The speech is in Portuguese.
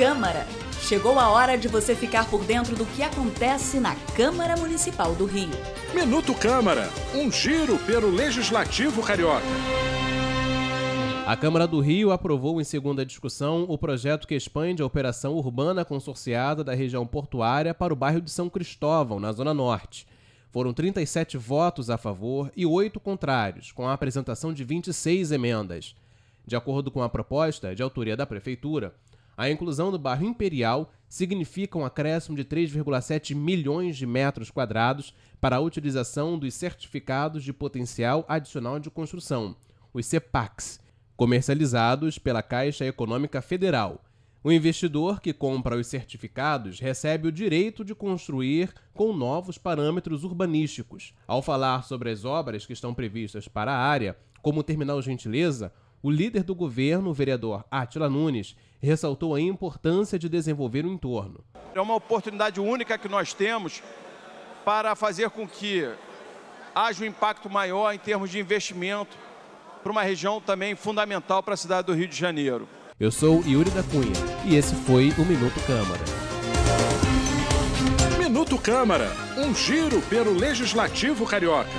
Câmara. Chegou a hora de você ficar por dentro do que acontece na Câmara Municipal do Rio. Minuto Câmara, um giro pelo Legislativo Carioca. A Câmara do Rio aprovou em segunda discussão o projeto que expande a operação urbana consorciada da região portuária para o bairro de São Cristóvão, na Zona Norte. Foram 37 votos a favor e 8 contrários, com a apresentação de 26 emendas. De acordo com a proposta, de autoria da Prefeitura, a inclusão do bairro Imperial significa um acréscimo de 3,7 milhões de metros quadrados para a utilização dos certificados de potencial adicional de construção, os CEPACs, comercializados pela Caixa Econômica Federal. O investidor que compra os certificados recebe o direito de construir com novos parâmetros urbanísticos. Ao falar sobre as obras que estão previstas para a área, como o Terminal Gentileza, o líder do governo, o vereador Átila Nunes, ressaltou a importância de desenvolver o entorno. É uma oportunidade única que nós temos para fazer com que haja um impacto maior em termos de investimento para uma região também fundamental para a cidade do Rio de Janeiro. Eu sou Yuri da Cunha e esse foi o Minuto Câmara. Minuto Câmara, um giro pelo Legislativo Carioca.